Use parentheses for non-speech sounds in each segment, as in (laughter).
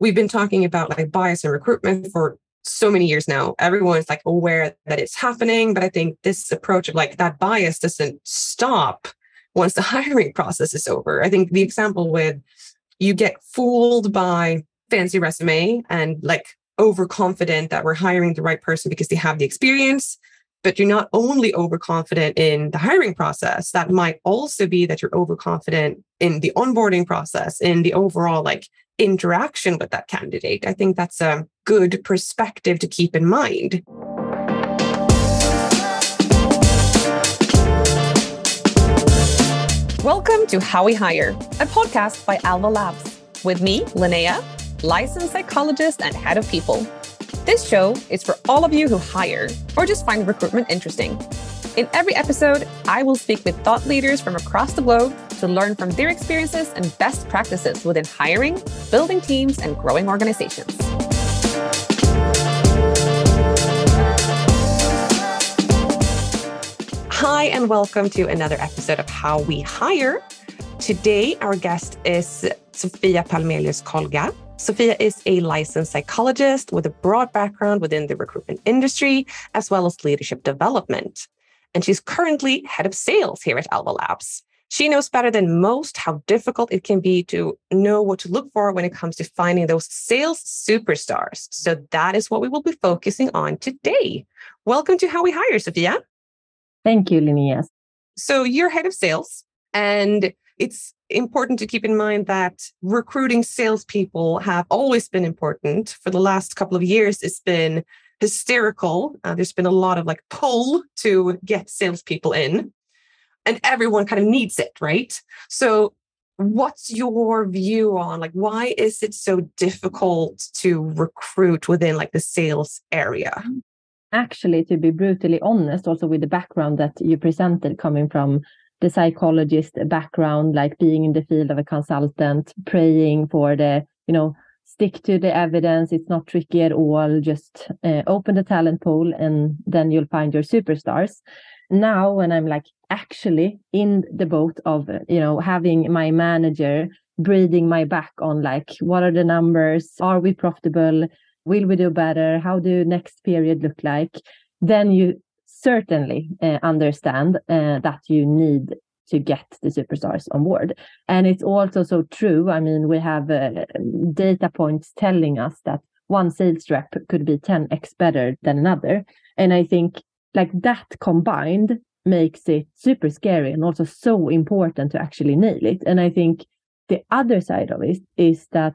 we've been talking about like bias in recruitment for so many years now. Everyone's like aware that it's happening, but I think this approach of like that bias doesn't stop once the (laughs) hiring process is over. I think the example with you get fooled by fancy resume and like overconfident that we're hiring the right person because they have the experience but you're not only overconfident in the hiring process that might also be that you're overconfident in the onboarding process in the overall like interaction with that candidate i think that's a good perspective to keep in mind Welcome to How We Hire, a podcast by Alva Labs. With me, Linnea, licensed psychologist and head of people. This show is for all of you who hire or just find recruitment interesting. In every episode, I will speak with thought leaders from across the globe to learn from their experiences and best practices within hiring, building teams, and growing organizations. Hi, and welcome to another episode of How We Hire. Today, our guest is Sofia Palmelius Kolga. Sofia is a licensed psychologist with a broad background within the recruitment industry, as well as leadership development. And she's currently head of sales here at Alva Labs. She knows better than most how difficult it can be to know what to look for when it comes to finding those sales superstars. So that is what we will be focusing on today. Welcome to How We Hire, Sofia. Thank you, Linnea. So you're head of sales, and it's important to keep in mind that recruiting salespeople have always been important. For the last couple of years, it's been hysterical. Uh, there's been a lot of like pull to get salespeople in, and everyone kind of needs it, right? So, what's your view on like why is it so difficult to recruit within like the sales area? Actually, to be brutally honest, also with the background that you presented coming from the psychologist background, like being in the field of a consultant, praying for the, you know, stick to the evidence. It's not tricky at all. Just uh, open the talent pool and then you'll find your superstars. Now, when I'm like actually in the boat of, you know, having my manager breathing my back on like, what are the numbers? Are we profitable? Will we do better? How do next period look like? Then you certainly uh, understand uh, that you need to get the superstars on board. And it's also so true. I mean, we have uh, data points telling us that one sales rep could be 10x better than another. And I think like that combined makes it super scary and also so important to actually nail it. And I think the other side of it is that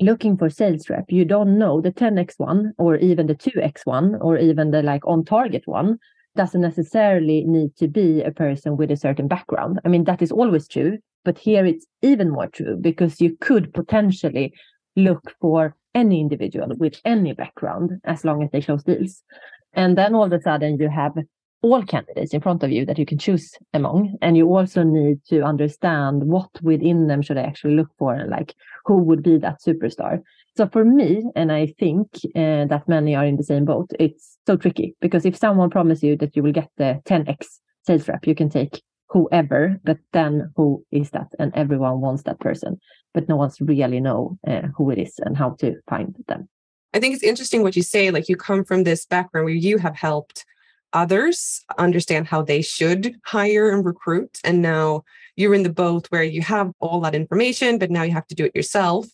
looking for sales rep, you don't know the 10x one or even the 2x one or even the like on target one doesn't necessarily need to be a person with a certain background. I mean, that is always true, but here it's even more true because you could potentially look for any individual with any background as long as they close deals. And then all of a sudden you have all candidates in front of you that you can choose among. And you also need to understand what within them should I actually look for and like who would be that superstar. So for me, and I think uh, that many are in the same boat, it's so tricky because if someone promises you that you will get the 10x sales rep, you can take whoever, but then who is that? And everyone wants that person, but no one's really know uh, who it is and how to find them. I think it's interesting what you say. Like you come from this background where you have helped others understand how they should hire and recruit. And now you're in the boat where you have all that information, but now you have to do it yourself.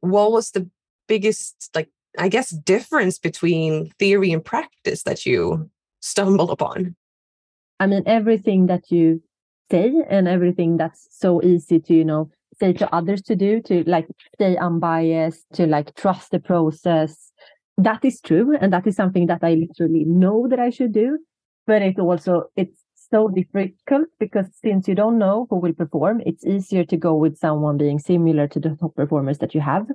What was the biggest, like, I guess, difference between theory and practice that you stumbled upon? I mean, everything that you say and everything that's so easy to, you know, say to others to do, to like stay unbiased, to like trust the process, that is true and that is something that i literally know that i should do but it also it's so difficult because since you don't know who will perform it's easier to go with someone being similar to the top performers that you have.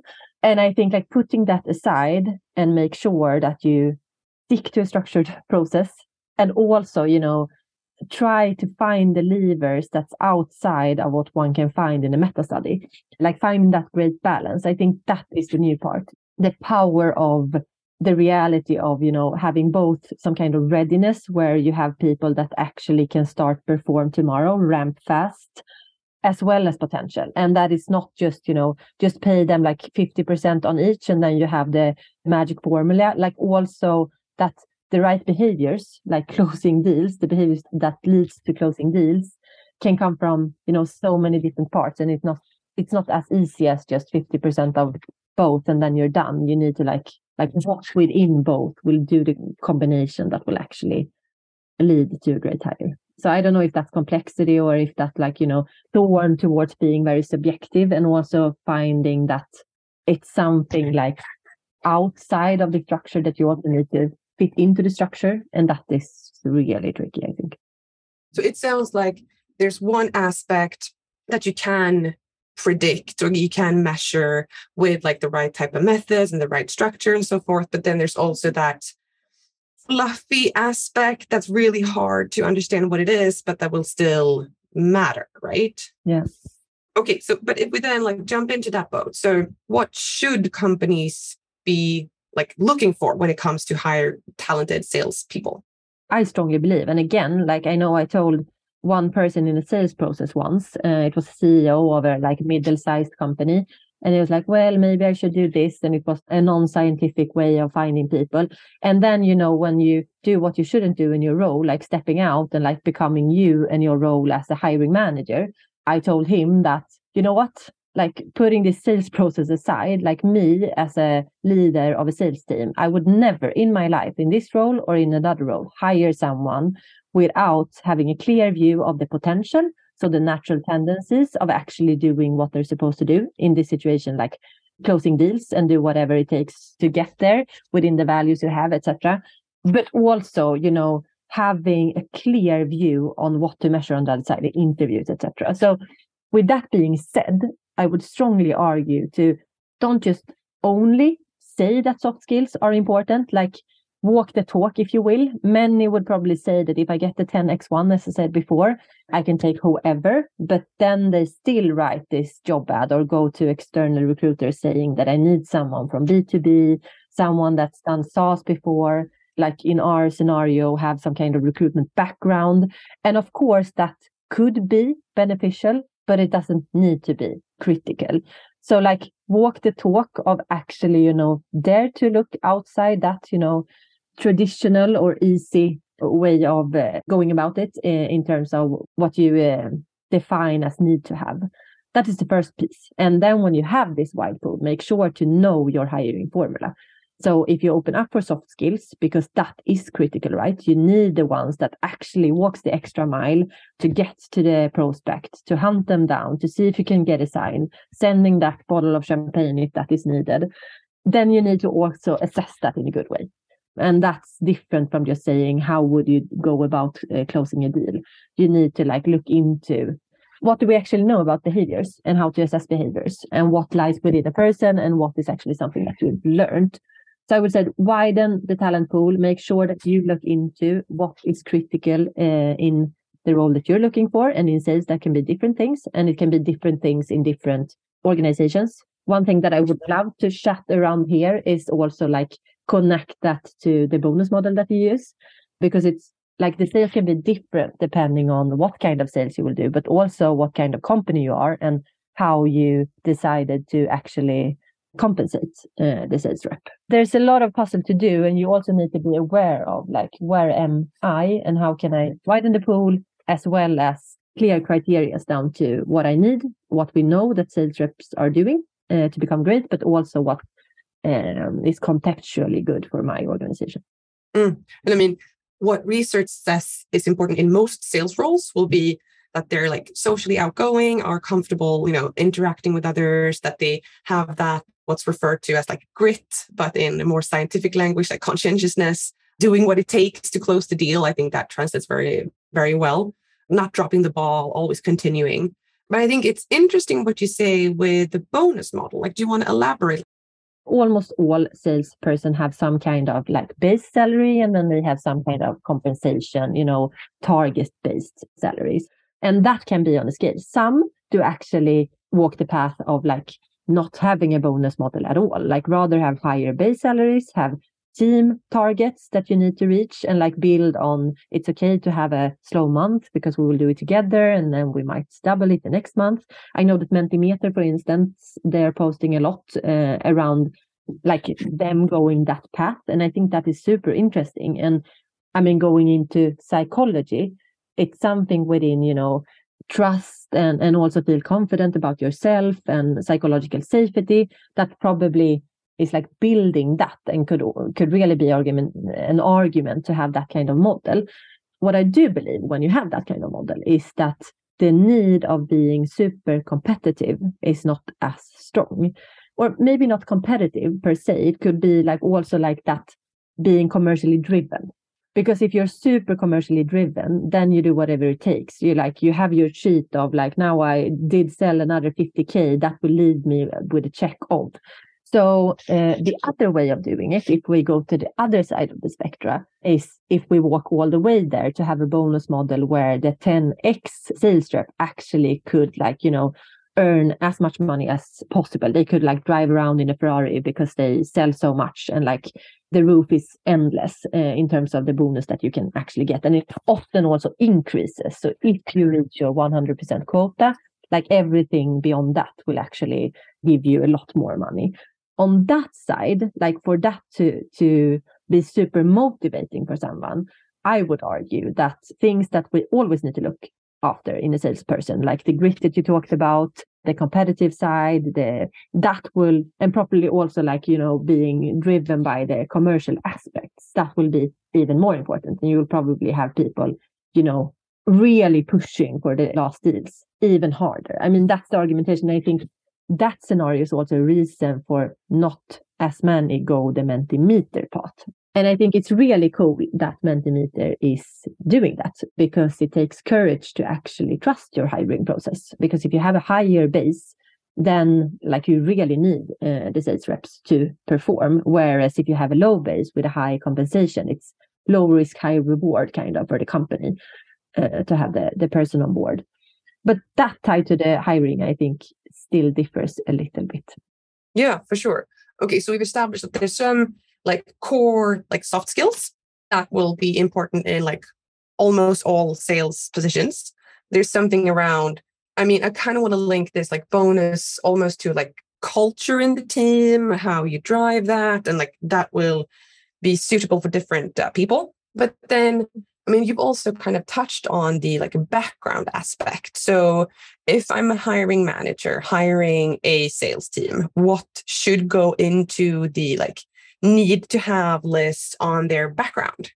And i think like putting that aside and make sure that you stick to a structured (laughs) process and also you know try to find the levers that's outside of what one can find in a meta study like find that great balance. I think that is the new part the power of the reality of you know having both some kind of readiness where you have people that actually can start perform tomorrow ramp fast as well as potential. And that is not just you know just pay them like 50% on each and then you have the magic formula. Like also that the right behaviors like (laughs) closing deals the behaviors that leads to closing deals can come from you know so many different parts and it's not it's not as easy as just 50% of both and then you're done. You need to like like what within both will do the combination that will actually lead to a great hire so i don't know if that's complexity or if that's like you know torn towards being very subjective and also finding that it's something like outside of the structure that you also need to fit into the structure and that is really tricky i think. So it sounds like there's one aspect that you can predict or you can measure with like the right type of methods and the right structure and so forth but then there's also that fluffy aspect that's really hard to understand what it is but that will still matter right? Yes. Okay so but if we then like jump into that boat so what should companies be like looking for when it comes to hire talented salespeople? I strongly believe and again like i know i told one person in a sales process once. Uh, it was CEO of a like middle-sized company, and he was like, "Well, maybe I should do this." And it was a non-scientific way of finding people. And then you know when you do what you shouldn't do in your role, like stepping out and like becoming you and your role as a hiring manager, I told him that you know what. Like putting this sales process aside, like me as a leader of a sales team, I would never in my life, in this role or in another role, hire someone without having a clear view of the potential so the natural tendencies of actually doing what they're supposed to do in this situation like closing deals and do whatever it takes to get there within the values you have etc but also you know having a clear view on what to measure on the other side the interviews etc so with that being said i would strongly argue to don't just only say that soft skills are important like walk the talk, if you will. Many would probably say that if I get the 10x1, as I said before, I can take whoever, but then they still write this job ad or go to external recruiters saying that I need someone from B2B, someone that's done SaaS before, like in our scenario, have some kind of recruitment background. And of course, that could be beneficial, but it doesn't need to be critical. So, like, walk the talk of actually, you know, dare to look outside that, you know, traditional or easy way of uh, going about it in terms of what you uh, define as need to have. That is the first piece. And then when you have this wide pool, make sure to know your hiring formula. So if you open up for soft skills, because that is critical, right? You need the ones that actually walks the extra mile to get to the prospect, to hunt them down, to see if you can get a sign, sending that bottle of champagne if that is needed. Then you need to also assess that in a good way and that's different from just saying how would you go about uh, closing a deal you need to like look into what do we actually know about behaviors and how to assess behaviors and what lies within a person and what is actually something that you've learned so i would say widen the talent pool. Make sure that you look into what is critical uh, in the role that you're looking for and in sales that can be different things and it can be different things in different organizations. One thing that i would love to chat around here is also like connect that to the bonus model that you use because it's like the sales can be different depending on what kind of sales you will do, but also what kind of company you are and how you decided to actually compensate uh, the sales rep. There's a lot of puzzle to do, and you also need to be aware of like where am I and how can I widen the pool as well as clear criteria down to what I need, what we know that sales reps are doing uh, to become great, but also what um, is contextually good for my organization. Mm. And I mean, what research says is important in most sales roles will be that they're like socially outgoing, are comfortable, you know, interacting with others, that they have that what's referred to as like grit, but in a more scientific language, like conscientiousness, doing what it takes to close the deal. I think that translates very, very well. Not dropping the ball, always continuing. But I think it's interesting what you say with the bonus model. Like, do you want to elaborate almost all salesperson have some kind of like base salary and then they have some kind of compensation, you know, target based salaries. And that can be on a scale. Some do actually walk the path of like not having a bonus model at all, like rather have higher base salaries, have team targets that you need to reach and like build on it's okay to have a slow month because we will do it together and then we might double it the next month. I know that mentimeter for instance they're posting a lot uh, around like them going that path and i think that is super interesting and i mean going into psychology it's something within you know trust and and also feel confident about yourself and psychological safety that probably is like building that and could could really be argument an argument to have that kind of model. What i do believe when you have that kind of model is that the need of being super competitive is not as strong. Or maybe not competitive per se it could be like also like that being commercially driven because if you're super commercially driven then you do whatever it takes. You like you have your sheet of like now i did sell another 50k that will leave me with a check of. So uh, the other way of doing it, if we go to the other side of the spectra, is if we walk all the way there to have a bonus model where the 10x sales rep actually could like, you know, earn as much money as possible. They could like drive around in a Ferrari because they sell so much and like the roof is endless uh, in terms of the bonus that you can actually get. And it often also increases. So if you reach your 100% quota, like everything beyond that will actually give you a lot more money on that side, like for that to to be super motivating for someone, I would argue that things that we always need to look after in a salesperson, like the grit that you talked about, the competitive side, the that will and properly also like you know being driven by the commercial aspects, that will be even more important. And you will probably have people, you know, really pushing for the last deals even harder. I mean, that's the argumentation I think that scenario is also a reason for not as many go the Mentimeter path. And I think it's really cool that Mentimeter is doing that because it takes courage to actually trust your hiring process. Because if you have a higher base, then like you really need uh, the sales reps to perform. Whereas if you have a low base with a high compensation, it's low risk, high reward kind of for the company uh, to have the, the person on board. But that tied to the hiring, I think, still differs a little bit. Yeah, for sure. Okay, so we've established that there's some like core like soft skills that will be important in like almost all sales positions. There's something around, I mean, I kind of want to link this like bonus almost to like culture in the team, how you drive that, and like that will be suitable for different uh, people. But then I mean, you've also kind of touched on the like background aspect. So, if I'm a hiring manager hiring a sales team, what should go into the like need to have lists on their background?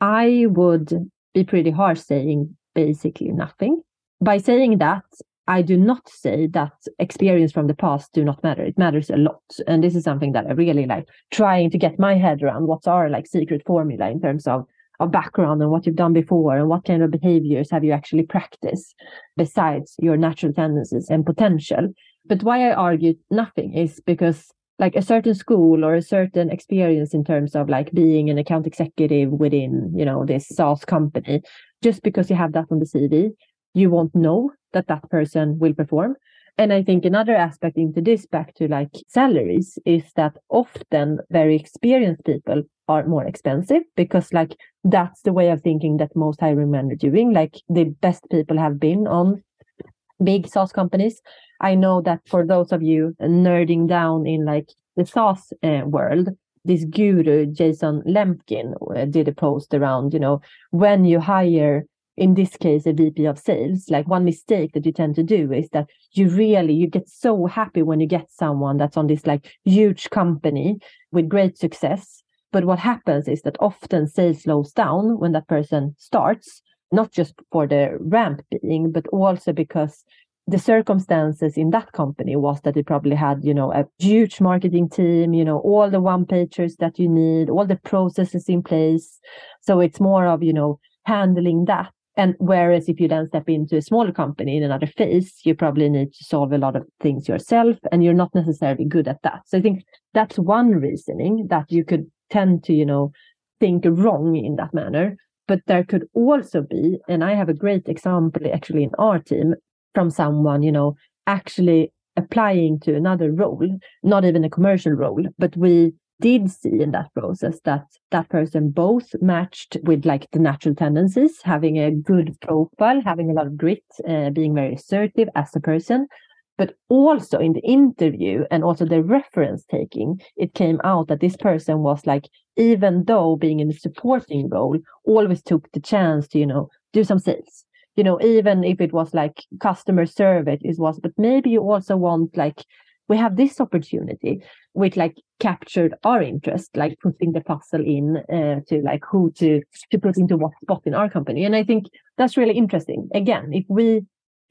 I would be pretty harsh saying basically nothing. By saying that, I do not say that experience from the past do not matter. It matters a lot. And this is something that I really like trying to get my head around. What's our like secret formula in terms of of background and what you've done before and what kind of behaviors have you actually practiced besides your natural tendencies and potential. But why I argue nothing is because like a certain school or a certain experience in terms of like being an account executive within, you know, this SaaS company, just because you have that on the CV, you won't know that that person will perform. And I think another aspect into this back to like salaries is that often very experienced people are more expensive because like that's the way of thinking that most hiring men are doing. Like the best people have been on big SaaS companies. I know that for those of you nerding down in like the SaaS uh, world, this guru Jason Lemkin uh, did a post around, you know, when you hire in this case a vp of sales like one mistake that you tend to do is that you really you get so happy when you get someone that's on this like huge company with great success but what happens is that often sales slows down when that person starts not just for the ramp being but also because the circumstances in that company was that it probably had you know a huge marketing team you know all the one pagers that you need all the processes in place so it's more of you know handling that and whereas if you then step into a smaller company in another phase, you probably need to solve a lot of things yourself and you're not necessarily good at that. So I think that's one reasoning that you could tend to, you know, think wrong in that manner. But there could also be, and I have a great example actually in our team from someone, you know, actually applying to another role, not even a commercial role, but we did see in that process that that person both matched with like the natural tendencies, having a good profile, having a lot of grit, uh, being very assertive as a person, but also in the interview and also the reference taking, it came out that this person was like, even though being in a supporting role, always took the chance to, you know, do some sales. You know, even if it was like customer service, it was, but maybe you also want like we have this opportunity which like captured our interest like putting the puzzle in uh, to like who to to put into what spot in our company and i think that's really interesting again if we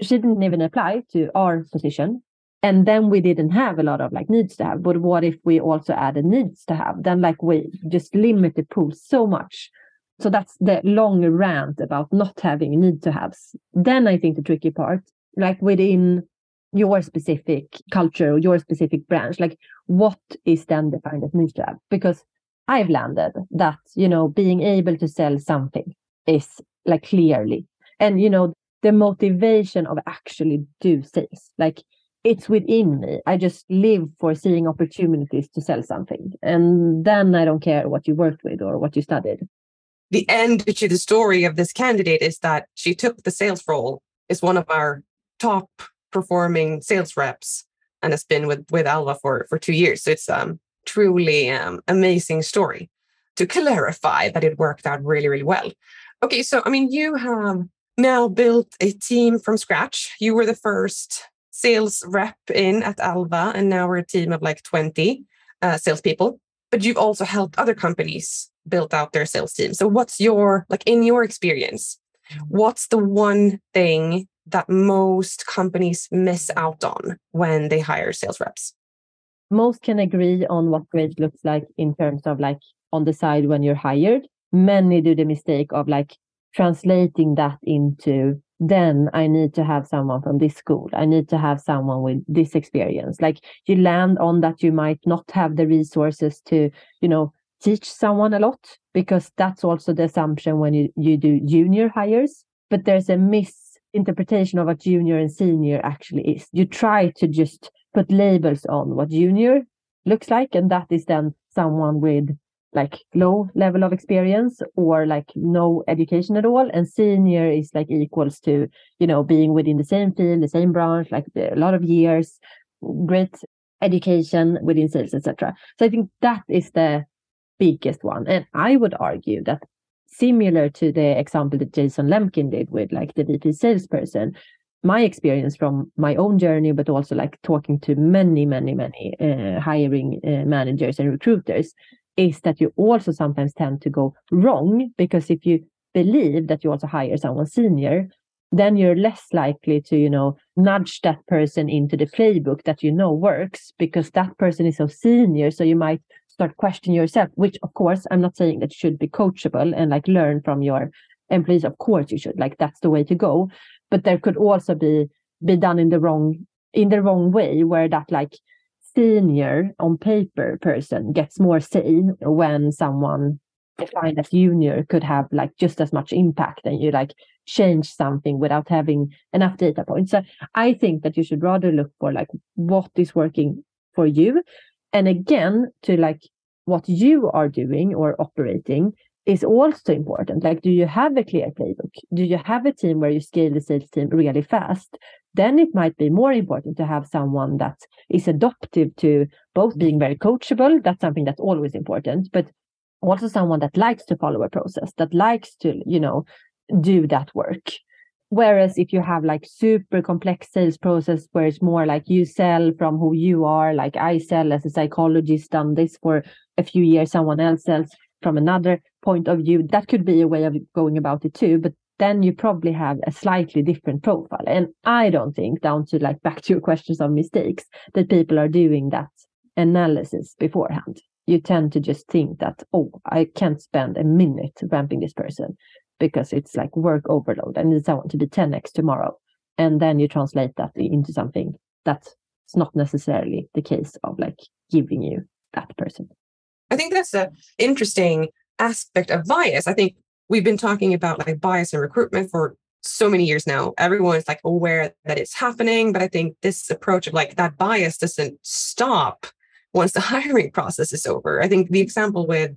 she didn't even apply to our position. And then we didn't have a lot of like needs to have. But what if we also added needs to have? Then like we just limit the pool so much. So that's the long rant about not having need to haves. Then i think the tricky part like within your specific culture or your specific branch like what is then defined as niche to have? Because i've landed that you know being able to sell something is like clearly. And you know the motivation of actually do sales like it's within me i just live for seeing opportunities to sell something and then i don't care what you worked with or what you studied the end to the story of this candidate is that she took the sales role is one of our top performing sales reps and has been with with Alva for for two years. So it's um truly um amazing story to clarify that it worked out really really well. Okay, so I mean you have now built a team from scratch. You were the first sales rep in at Alva, and now we're a team of like 20 uh, salespeople. But you've also helped other companies build out their sales team. So what's your like in your experience? What's the one thing that most companies miss out on when they hire sales reps? Most can agree on what great looks like in terms of like on the side when you're hired. Many do the mistake of like translating that into then I need to have someone from this school. I need to have someone with this experience. Like you land on that you might not have the resources to, you know, teach someone a lot because that's also the assumption when you, you do junior hires. But there's a misinterpretation of what junior and senior actually is. You try to just put labels on what junior looks like, and that is then someone with like low level of experience or like no education at all and senior is like equals to you know being within the same field the same branch like a lot of years great education within sales etc so i think that is the biggest one. And i would argue that similar to the example that Jason Lemkin did with like the VP salesperson, my experience from my own journey, but also like talking to many, many, many uh, hiring uh, managers and recruiters, is that you also sometimes tend to go wrong because if you believe that you also hire someone senior, then you're less likely to, you know, nudge that person into the playbook that you know works because that person is so senior. So you might start questioning yourself, which of course I'm not saying that should be coachable and like learn from your employees. Of course you should, like that's the way to go. But there could also be be done in the wrong in the wrong way where that like senior on paper person gets more say when someone defined as junior could have like just as much impact and you like change something without having enough data points. So I think that you should rather look for like what is working for you and again, to like what you are doing or operating is also important. Like, do you have a clear playbook? Do you have a team where you scale the sales team really fast? Then it might be more important to have someone that is adaptive to both being very coachable. That's something that's always important, but also someone that likes to follow a process, that likes to, you know, do that work. Whereas if you have like super complex sales process where it's more like you sell from who you are, like I sell as a psychologist, done this for a few years, someone else sells from another point of view, that could be a way of going about it too. But then you probably have a slightly different profile. And I don't think, down to like back to your questions of mistakes, that people are doing that analysis beforehand. You tend to just think that, oh, I can't spend a minute ramping this person because it's like work overload. I need someone to be 10x tomorrow. And then you translate that into something that's not necessarily the case of like giving you that person. I think that's an interesting aspect of bias. I think we've been talking about like bias in recruitment for so many years now. Everyone's like aware that it's happening, but I think this approach of like that bias doesn't stop once the (laughs) hiring process is over. I think the example with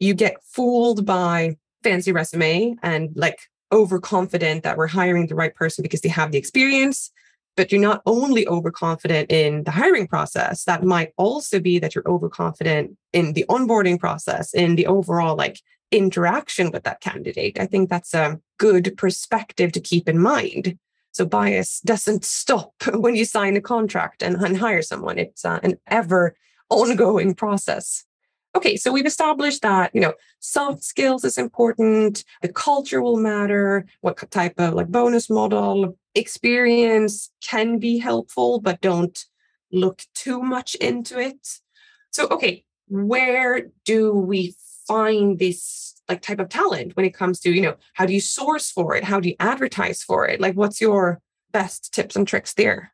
you get fooled by fancy resume and like overconfident that we're hiring the right person because they have the experience but you're not only overconfident in the hiring process that might also be that you're overconfident in the onboarding process in the overall like interaction with that candidate. I think that's a good perspective to keep in mind. So bias doesn't stop (laughs) when you sign a contract and, and hire someone. It's uh, an ever ongoing process. Okay so we've established that you know soft skills is important the culture will matter what type of like bonus model experience can be helpful but don't look too much into it. So okay where do we find this like type of talent when it comes to you know how do you source for it? How do you advertise for it? Like what's your best tips and tricks there?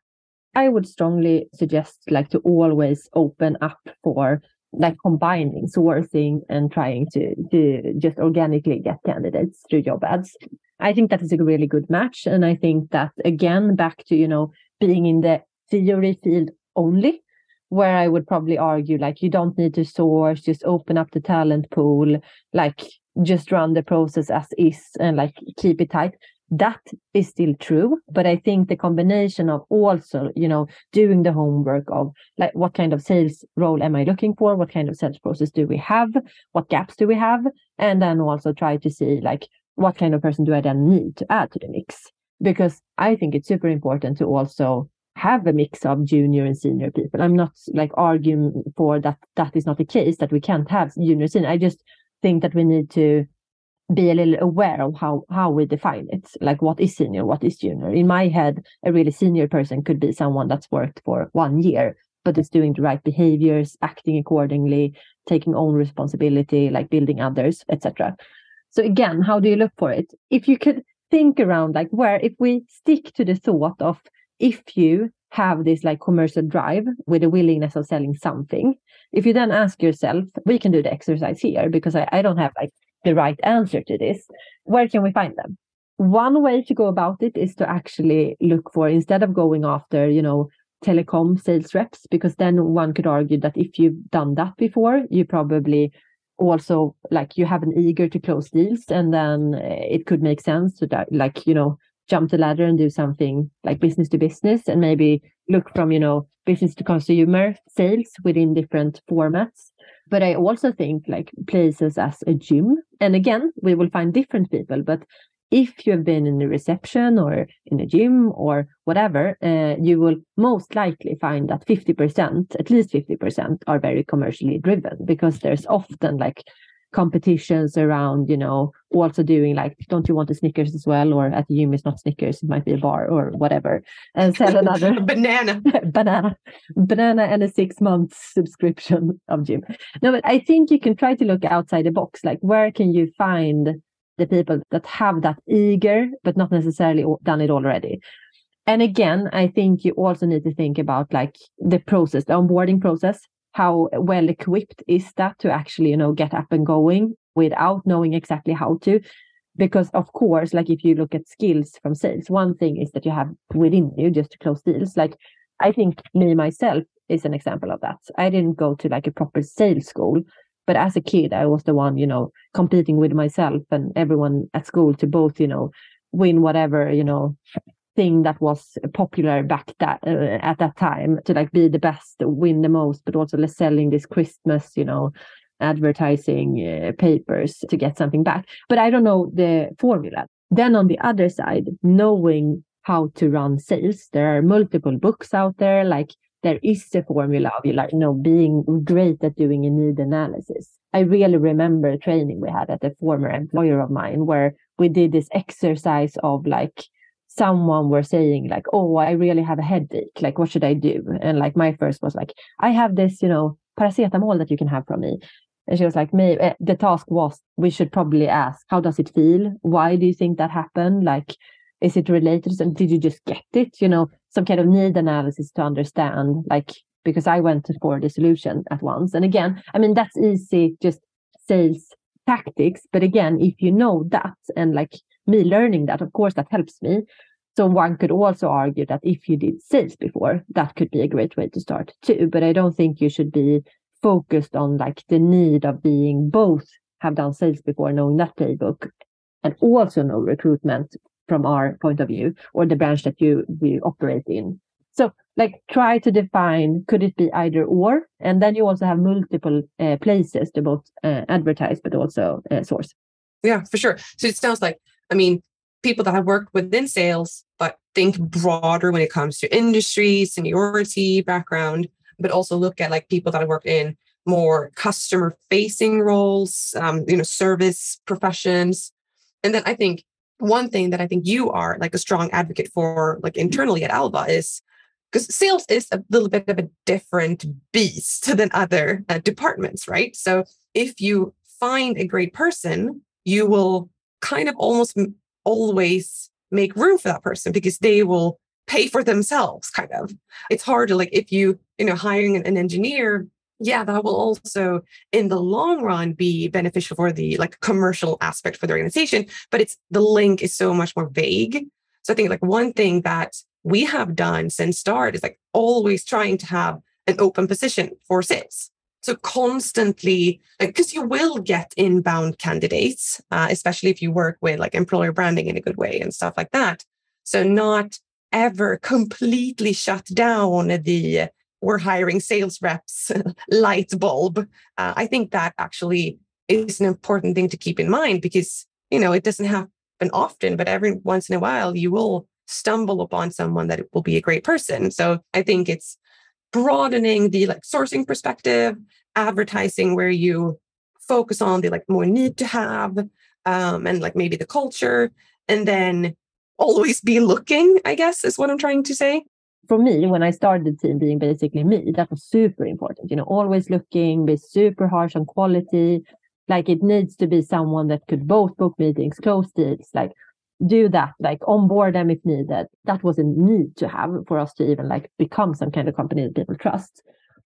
I would strongly suggest like to always open up for like combining sourcing and trying to to just organically get candidates through job ads. I think that is a really good match and i think that again back to you know being in the theory field only where i would probably argue like you don't need to source just open up the talent pool like just run the process as is and like keep it tight. That is still true but i think the combination of also you know doing the homework of like what kind of sales role am i looking for? What kind of sales process do we have? What gaps do we have? And then also try to see like what kind of person do i then need to add to the mix? Because i think it's super important to also have a mix of junior and senior people. I'm not like arguing for that that is not the case that we can't have junior senior. I just think that we need to be a little aware of how how we define it. Like what is senior what is junior? In my head a really senior person could be someone that's worked for one year but is doing the right behaviors acting accordingly taking own responsibility like building others etc so again how do you look for it? If you could think around like where if we stick to the thought of if you have this like commercial drive with a willingness of selling something if you then ask yourself we can do the exercise here because i, I don't have like the right answer to this, where can we find them? One way to go about it is to actually look for, instead of going after, you know, telecom sales reps, because then one could argue that if you've done that before, you probably also like you have an eager to close deals and then eh, it could make sense to that, like, you know, jump the ladder and do something like business to business and maybe look from, you know, business to consumer sales within different formats but I also think like places as a gym. And again, we will find different people, but if you have been in a reception or in a gym or whatever, uh, you will most likely find that 50%, at least 50%, are very commercially driven because there's often like competitions around, you know, also doing like, don't you want a Snickers as well? Or at the gym, it's not Snickers, it might be a bar or whatever. And sell another (laughs) banana, (laughs) banana, banana, and a six month subscription of gym. No, but I think you can try to look outside the box. Like, where can you find the people that have that eager, but not necessarily done it already? And again, I think you also need to think about like the process, the onboarding process how well equipped is that to actually you know get up and going without knowing exactly how to? Because of course like if you look at skills from sales one thing is that you have within you just to close deals. Like i think me myself is an example of that. I didn't go to like a proper sales school but as a kid i was the one you know competing with myself and everyone at school to both you know win whatever you know thing that was popular back that uh, at that time to like be the best win the most but also selling this christmas you know advertising uh, papers to get something back. But i don't know the formula. Then on the other side knowing how to run sales there are multiple books out there like there is a formula of like you know being great at doing a need analysis. I really remember a training we had at a former employer of mine where we did this exercise of like someone were saying like oh i really have a headache. Like what should i do? And like my first was like i have this you know paracetamol that you can have from me. And she was like me eh, the task was we should probably ask how does it feel? Why do you think that happened? Like is it related? And did you just get it? You know some kind of need analysis to understand like because i went for the solution at once. And again i mean that's easy just sales tactics. But again if you know that and like me learning that of course that helps me So one could also argue that if you did sales before, that could be a great way to start too. But I don't think you should be focused on like the need of being both have done sales before, knowing that playbook, and also know recruitment from our point of view or the branch that you, you operate in. So like try to define could it be either or and then you also have multiple uh, places to both uh, advertise but also uh, source yeah for sure so it sounds like i mean people that have worked within sales but think broader when it comes to industry seniority background but also look at like people that have worked in more customer facing roles um, you know service professions and then i think one thing that i think you are like a strong advocate for like internally at alva is because sales is a little bit of a different beast (laughs) than other uh, departments, right? So if you find a great person, you will kind of almost always make room for that person because they will pay for themselves kind of it's hard to like if you you know hiring an, engineer yeah that will also in the long run be beneficial for the like commercial aspect for the organization but it's the link is so much more vague so i think like one thing that we have done since start is like always trying to have an open position for sales. So constantly, because you will get inbound candidates, uh, especially if you work with like employer branding in a good way and stuff like that. So not ever completely shut down the we're hiring sales reps (laughs) light bulb. Uh, I think that actually is an important thing to keep in mind because you know it doesn't happen often, but every once in a while you will stumble upon someone that will be a great person. So I think it's broadening the like sourcing perspective, advertising where you focus on the like more need to have um, and like maybe the culture, and then always be looking, I guess is what I'm trying to say. For me, when I started team being basically me, that was super important. You know, always looking, be super harsh on quality. Like it needs to be someone that could both book meetings, close deals, like do that, like onboard them if needed. That was a need to have for us to even like become some kind of company that people trust.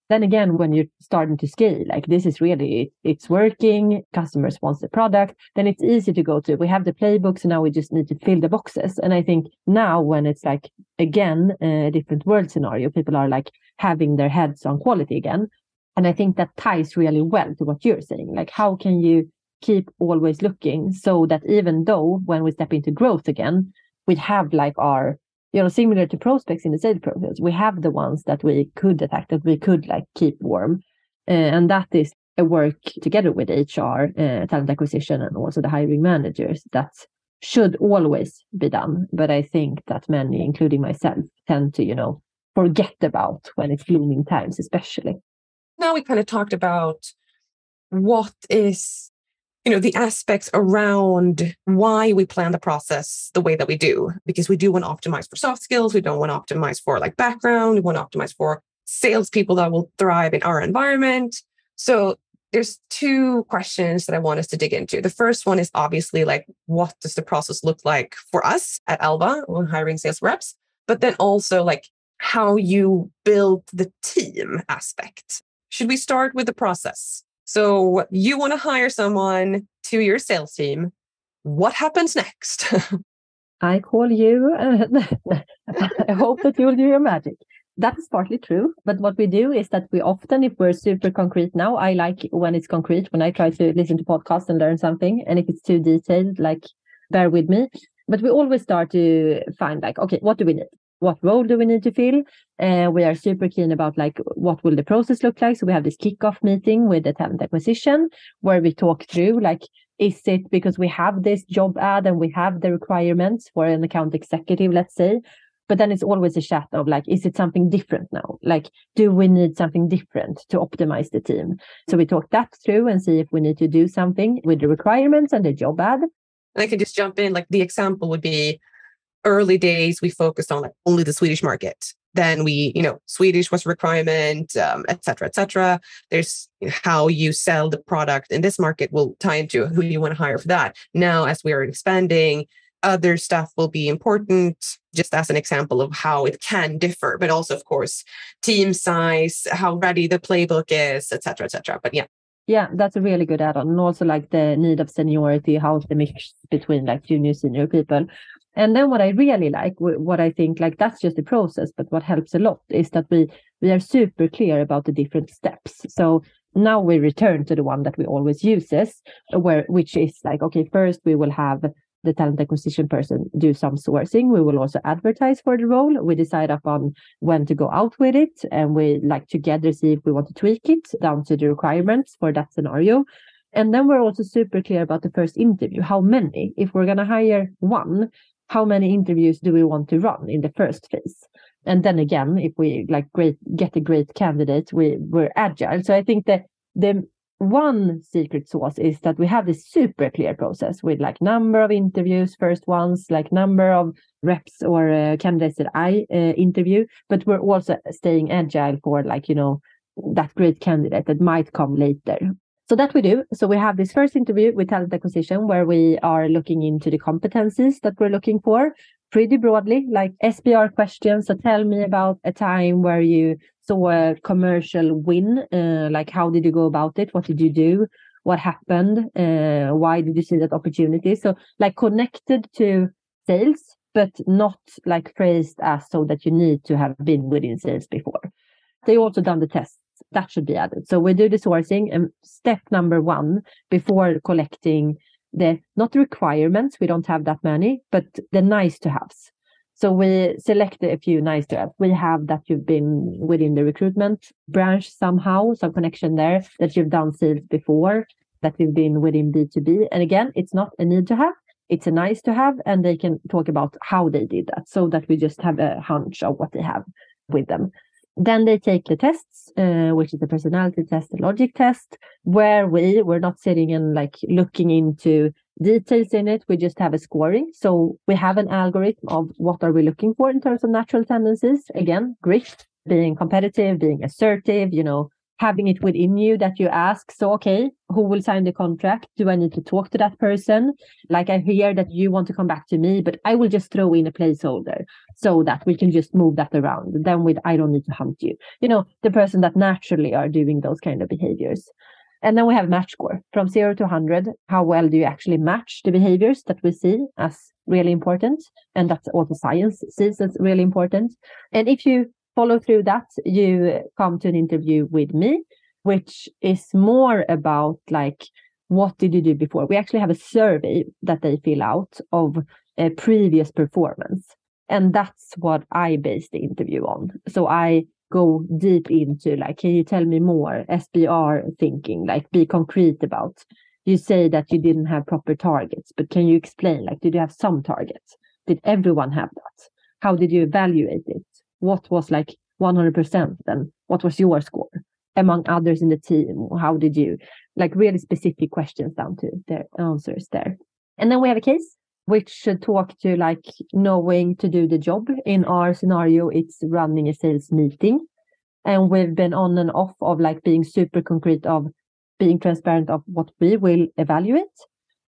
Then again, when you're starting to scale, like this is really, it's working, customers wants the product, then it's easy to go to. We have the playbooks, and now we just need to fill the boxes. And I think now when it's like, again, a different world scenario, people are like having their heads on quality again. And I think that ties really well to what you're saying. Like, how can you keep always looking so that even though when we step into growth again, we have like our, you know, similar to prospects in the sales process, we have the ones that we could attack, that we could like keep warm. Uh, and that is a work together with HR, uh, talent acquisition, and also the hiring managers that should always be done. But I think that many, including myself, tend to, you know, forget about when it's blooming times, especially. Now we kind of talked about what is you know the aspects around why we plan the process the way that we do because we do want to optimize for soft skills we don't want to optimize for like background we want to optimize for salespeople that will thrive in our environment so there's two questions that I want us to dig into. The first one is obviously like, what does the process look like for us at Alva when hiring sales reps? But then also like how you build the team aspect. Should we start with the process? So you want to hire someone to your sales team. What happens next? (laughs) I call you. Uh, (laughs) I hope that you'll do your magic. That is partly true. But what we do is that we often, if we're super concrete now, I like when it's concrete, when I try to listen to podcasts and learn something. And if it's too detailed, like bear with me. But we always start to find like, okay, what do we need? What role do we need to fill? Uh, we are super keen about like what will the process look like. So we have this kickoff meeting with the talent acquisition where we talk through like is it because we have this job ad and we have the requirements for an account executive, let's say. But then it's always a chat of like, is it something different now? Like, do we need something different to optimize the team? So we talk that through and see if we need to do something with the requirements and the job ad. And I can just jump in. Like the example would be early days, we focused on like only the Swedish market. Then we, you know, Swedish was requirement, um, et cetera, et cetera. There's how you sell the product in this market will tie into who you want to hire for that. Now, as we are expanding, other stuff will be important, just as an example of how it can differ, but also, of course, team size, how ready the playbook is, et cetera, et cetera. But yeah. Yeah, that's a really good add-on. And also like the need of seniority, how's the mix between like junior senior people. And then what I really like, what I think like that's just the process, but what helps a lot is that we we are super clear about the different steps. So now we return to the one that we always uses, where which is like, okay, first we will have the talent acquisition person do some sourcing. We will also advertise for the role. We decide upon when to go out with it, and we like together see if we want to tweak it down to the requirements for that scenario. And then we're also super clear about the first interview. How many? If we're going to hire one, how many interviews do we want to run in the first phase? And then again, if we like great get a great candidate, we we're agile. So I think that the one secret sauce is that we have this super clear process with like number of interviews, first ones, like number of reps or uh, candidates that I uh, interview, but we're also staying agile for like, you know, that great candidate that might come later. So that we do. So we have this first interview with talent acquisition where we are looking into the competencies that we're looking for pretty broadly, like SBR questions. So tell me about a time where you saw a commercial win. Uh, like how did you go about it? What did you do? What happened? Uh, why did you see that opportunity? So like connected to sales, but not like phrased as so that you need to have been within sales before. They also done the tests that should be added. So we do the sourcing and step number one before collecting the not requirements, we don't have that many, but the nice to haves. So we select a few nice to have. We have that you've been within the recruitment branch somehow, some connection there, that you've done sales before, that you've been within B2B. And again, it's not a need to have, it's a nice to have, and they can talk about how they did that so that we just have a hunch of what they have with them. Then they take the tests, uh, which is the personality test, the logic test, where we we're not sitting and like looking into details in it. We just have a scoring. So we have an algorithm of what are we looking for in terms of natural tendencies. Again, grit, being competitive, being assertive, you know, having it within you that you ask, so, okay, who will sign the contract? Do I need to talk to that person? Like I hear that you want to come back to me, but I will just throw in a placeholder so that we can just move that around. Then with, I don't need to hunt you. You know, the person that naturally are doing those kind of behaviors. And then we have match score from zero to 100. How well do you actually match the behaviors that we see as really important? And that's also science sees as really important. And if you follow through that, you come to an interview with me, which is more about like, what did you do before? We actually have a survey that they fill out of a previous performance. And that's what I base the interview on. So I go deep into like, can you tell me more? SBR thinking, like be concrete about. You say that you didn't have proper targets, but can you explain? Like, did you have some targets? Did everyone have that? How did you evaluate it? What was like 100% then? What was your score among others in the team? How did you like really specific questions down to their answers there? And then we have a case which should talk to like knowing to do the job. In our scenario it's running a sales meeting. And we've been on and off of like being super concrete of being transparent of what we will evaluate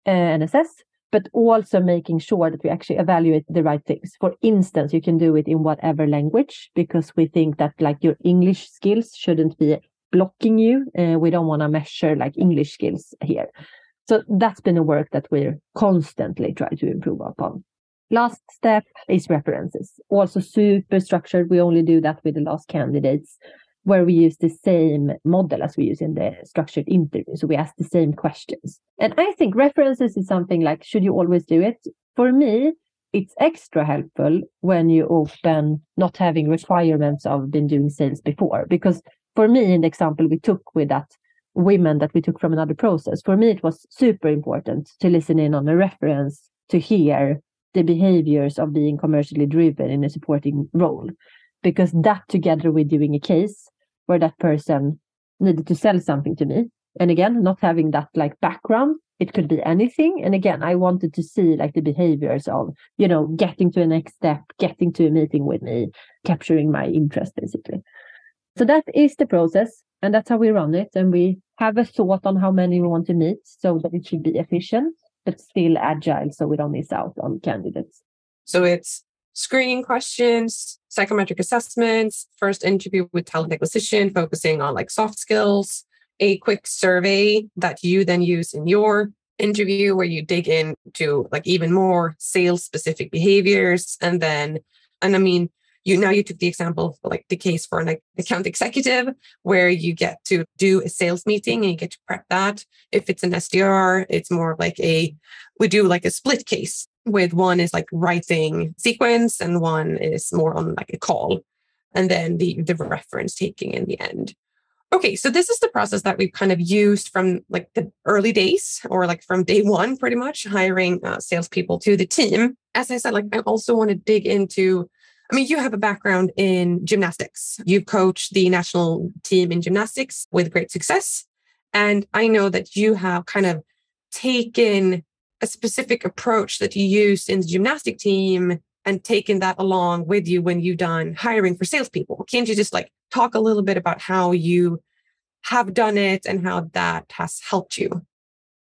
uh, and assess but also making sure that we actually evaluate the right things. For instance, you can do it in whatever language because we think that like your English skills shouldn't be blocking you. Uh, we don't want to measure like English skills here. So that's been a work that we're constantly trying to improve upon. Last step is references. Also super structured. We only do that with the last candidates where we use the same model as we use in the structured interview. So we ask the same questions. And I think references is something like, should you always do it? For me, it's extra helpful when you open not having requirements of been doing sales before. Because for me, in the example we took with that women that we took from another process, for me, it was super important to listen in on a reference to hear the behaviors of being commercially driven in a supporting role because that together with doing a case where that person needed to sell something to me. And again, not having that like background, it could be anything. And again, I wanted to see like the behaviors of, you know, getting to a next step, getting to a meeting with me, capturing my interest basically. So that is the process. And that's how we run it. And we have a thought on how many we want to meet so that it should be efficient, but still agile so we don't miss out on candidates. So it's screening questions, psychometric assessments, first interview with talent acquisition, focusing on like soft skills, a quick survey that you then use in your interview where you dig into like even more sales specific behaviors. And then and i mean you now you took the example like the case for an account executive where you get to do a sales meeting and you get to prep that. If it's an sdr it's more like a we do like a split case with one is like writing sequence and one is more on like a call and then the the reference taking in the end okay so this is the process that we've kind of used from like the early days or like from day one pretty much hiring uh, salespeople to the team as i said like i also want to dig into I mean, you have a background in gymnastics. You've coached the national team in gymnastics with great success. And I know that you have kind of taken a specific approach that you used in the gymnastic team and taken that along with you when you've done hiring for salespeople. Can't you just like talk a little bit about how you have done it and how that has helped you?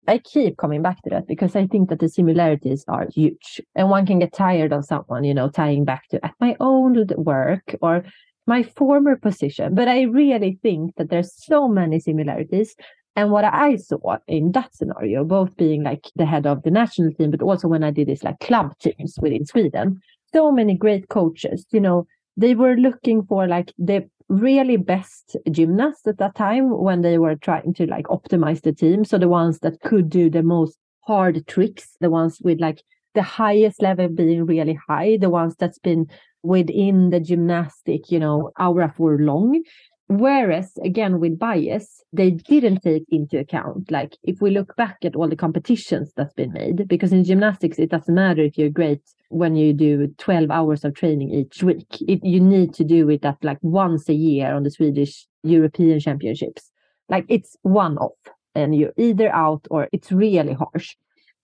I keep coming back to that because I think that the similarities are huge. And one can get tired of someone, you know, tying back to at my own work or my former position. But I really think that there's so many similarities. And what I saw in that scenario, both being like the head of the national team, but also when I did this like club teams within Sweden, so many great coaches, you know, they were looking for like the really best gymnasts at that time when they were trying to like optimize the team. So the ones that could do the most hard tricks, the ones with like the highest level being really high, the ones that's been within the gymnastic, you know, aura for long. Whereas again with bias, they didn't take into account like if we look back at all the competitions that's been made, because in gymnastics it doesn't matter if you're great when you do 12 hours of training each week. It, you need to do it at like once a year on the Swedish European Championships. Like it's one off and you're either out or it's really harsh.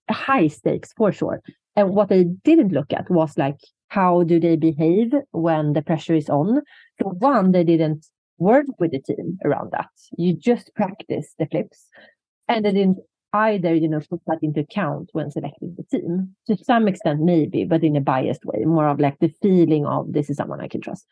High stakes for sure. And what they didn't look at was like how do they behave when the pressure is on. So one, they didn't work with the team around that. You just practice the flips. And they didn't either, you know, put that into account when selecting the team. To some extent, maybe, but in a biased way, more of like the feeling of this is someone I can trust.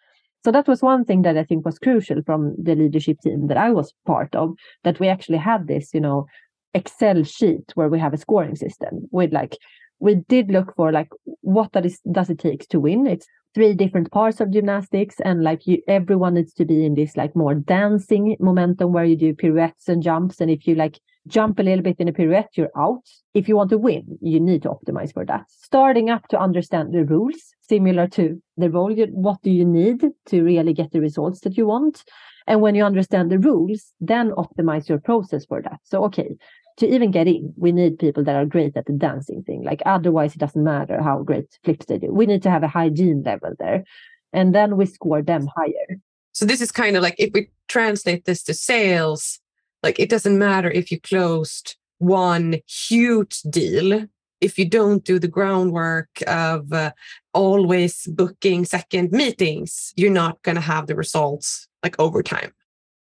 So that was one thing that I think was crucial from the leadership team that I was part of, that we actually had this, you know, Excel sheet where we have a scoring system with like we did look for like what that is does it take to win? It's three different parts of gymnastics and like you everyone needs to be in this like more dancing momentum where you do pirouettes and jumps and if you like jump a little bit in a pirouette you're out. If you want to win you need to optimize for that. Starting up to understand the rules similar to the role what do you need to really get the results that you want? And when you understand the rules then optimize your process for that. So okay to even get in, we need people that are great at the dancing thing. Like otherwise, it doesn't matter how great flips they do. We need to have a hygiene level there, and then we score them higher. So this is kind of like if we translate this to sales, like it doesn't matter if you closed one huge deal if you don't do the groundwork of uh, always booking second meetings, you're not going to have the results like over time.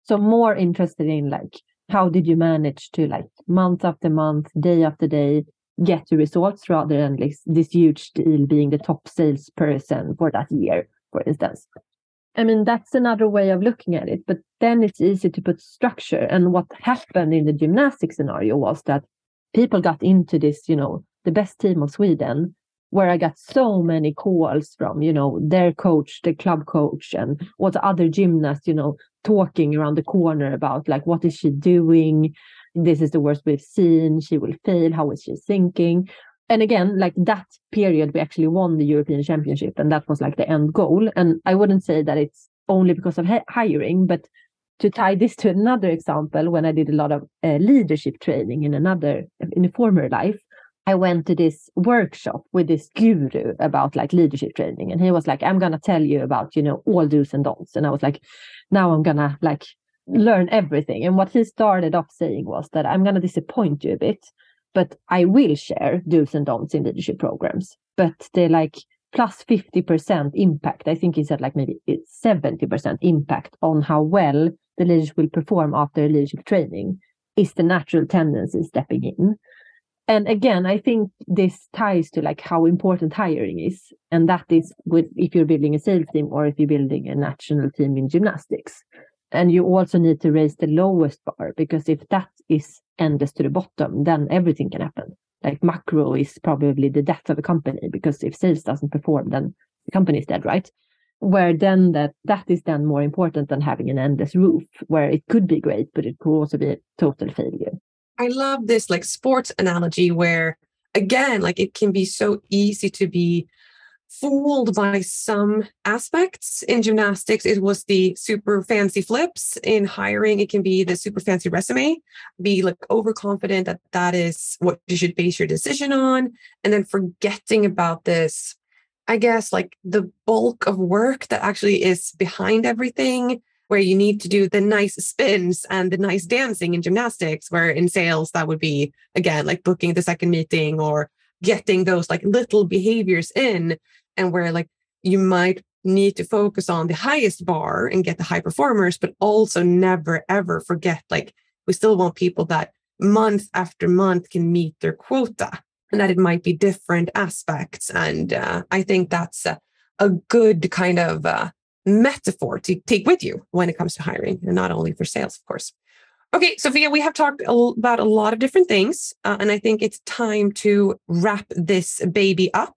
So more interested in like how did you manage to like month after month, day after day, get your results rather than like this huge deal being the top salesperson for that year, for instance? I mean, that's another way of looking at it, but then it's easy to put structure. And what happened in the gymnastic scenario was that people got into this, you know, the best team of Sweden, where I got so many calls from, you know, their coach, the club coach, and what other gymnasts, you know, talking around the corner about like what is she doing? This is the worst we've seen. She will fail. How is she thinking? And again like that period we actually won the european championship and that was like the end goal. And i wouldn't say that it's only because of hiring but to tie this to another example when i did a lot of uh, leadership training in another in a former life I went to this workshop with this guru about like leadership training. And he was like, I'm going to tell you about, you know, all do's and don'ts. And I was like, now I'm going to like learn everything. And what he started off saying was that I'm going to disappoint you a bit, but I will share do's and don'ts in leadership programs. But they're like plus 50% impact. I think he said like maybe it's 70% impact on how well the leaders will perform after leadership training is the natural tendency stepping in and again i think this ties to like how important hiring is and that is with if you're building a sales team or if you're building a national team in gymnastics and you also need to raise the lowest bar because if that is endless to the bottom, then everything can happen. Like macro is probably the death of a company because if sales doesn't perform, then the company is dead, right? Where then that that is then more important than having an endless roof, where it could be great, but it could also be a total failure. I love this like sports analogy where again, like it can be so easy to be fooled by some aspects. In gymnastics it was the super fancy flips. In hiring it can be the super fancy resume. Be like overconfident that that is what you should base your decision on. And then forgetting about this i guess like the bulk of work that actually is behind everything where you need to do the nice spins and the nice dancing in gymnastics where in sales that would be again like booking the second meeting or getting those like little behaviors in and where like you might need to focus on the highest bar and get the high performers, but also never ever forget like we still want people that month after month can meet their quota and that it might be different aspects. And uh, I think that's a, a good kind of uh, metaphor to take with you when it comes to hiring and not only for sales, of course. Okay, Sofia, we have talked about a lot of different things, uh, and I think it's time to wrap this baby up.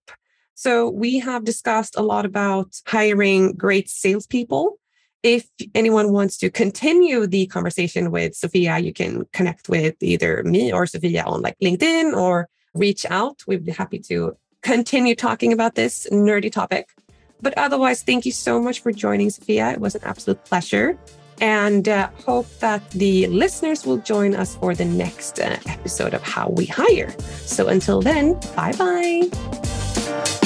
So we have discussed a lot about hiring great salespeople. If anyone wants to continue the conversation with Sofia, you can connect with either me or Sofia on like LinkedIn or reach out. We'd be happy to continue talking about this nerdy topic. But otherwise, thank you so much for joining, Sofia. It was an absolute pleasure. And uh, hope that the listeners will join us for the next uh, episode of How We Hire. So until then, bye bye.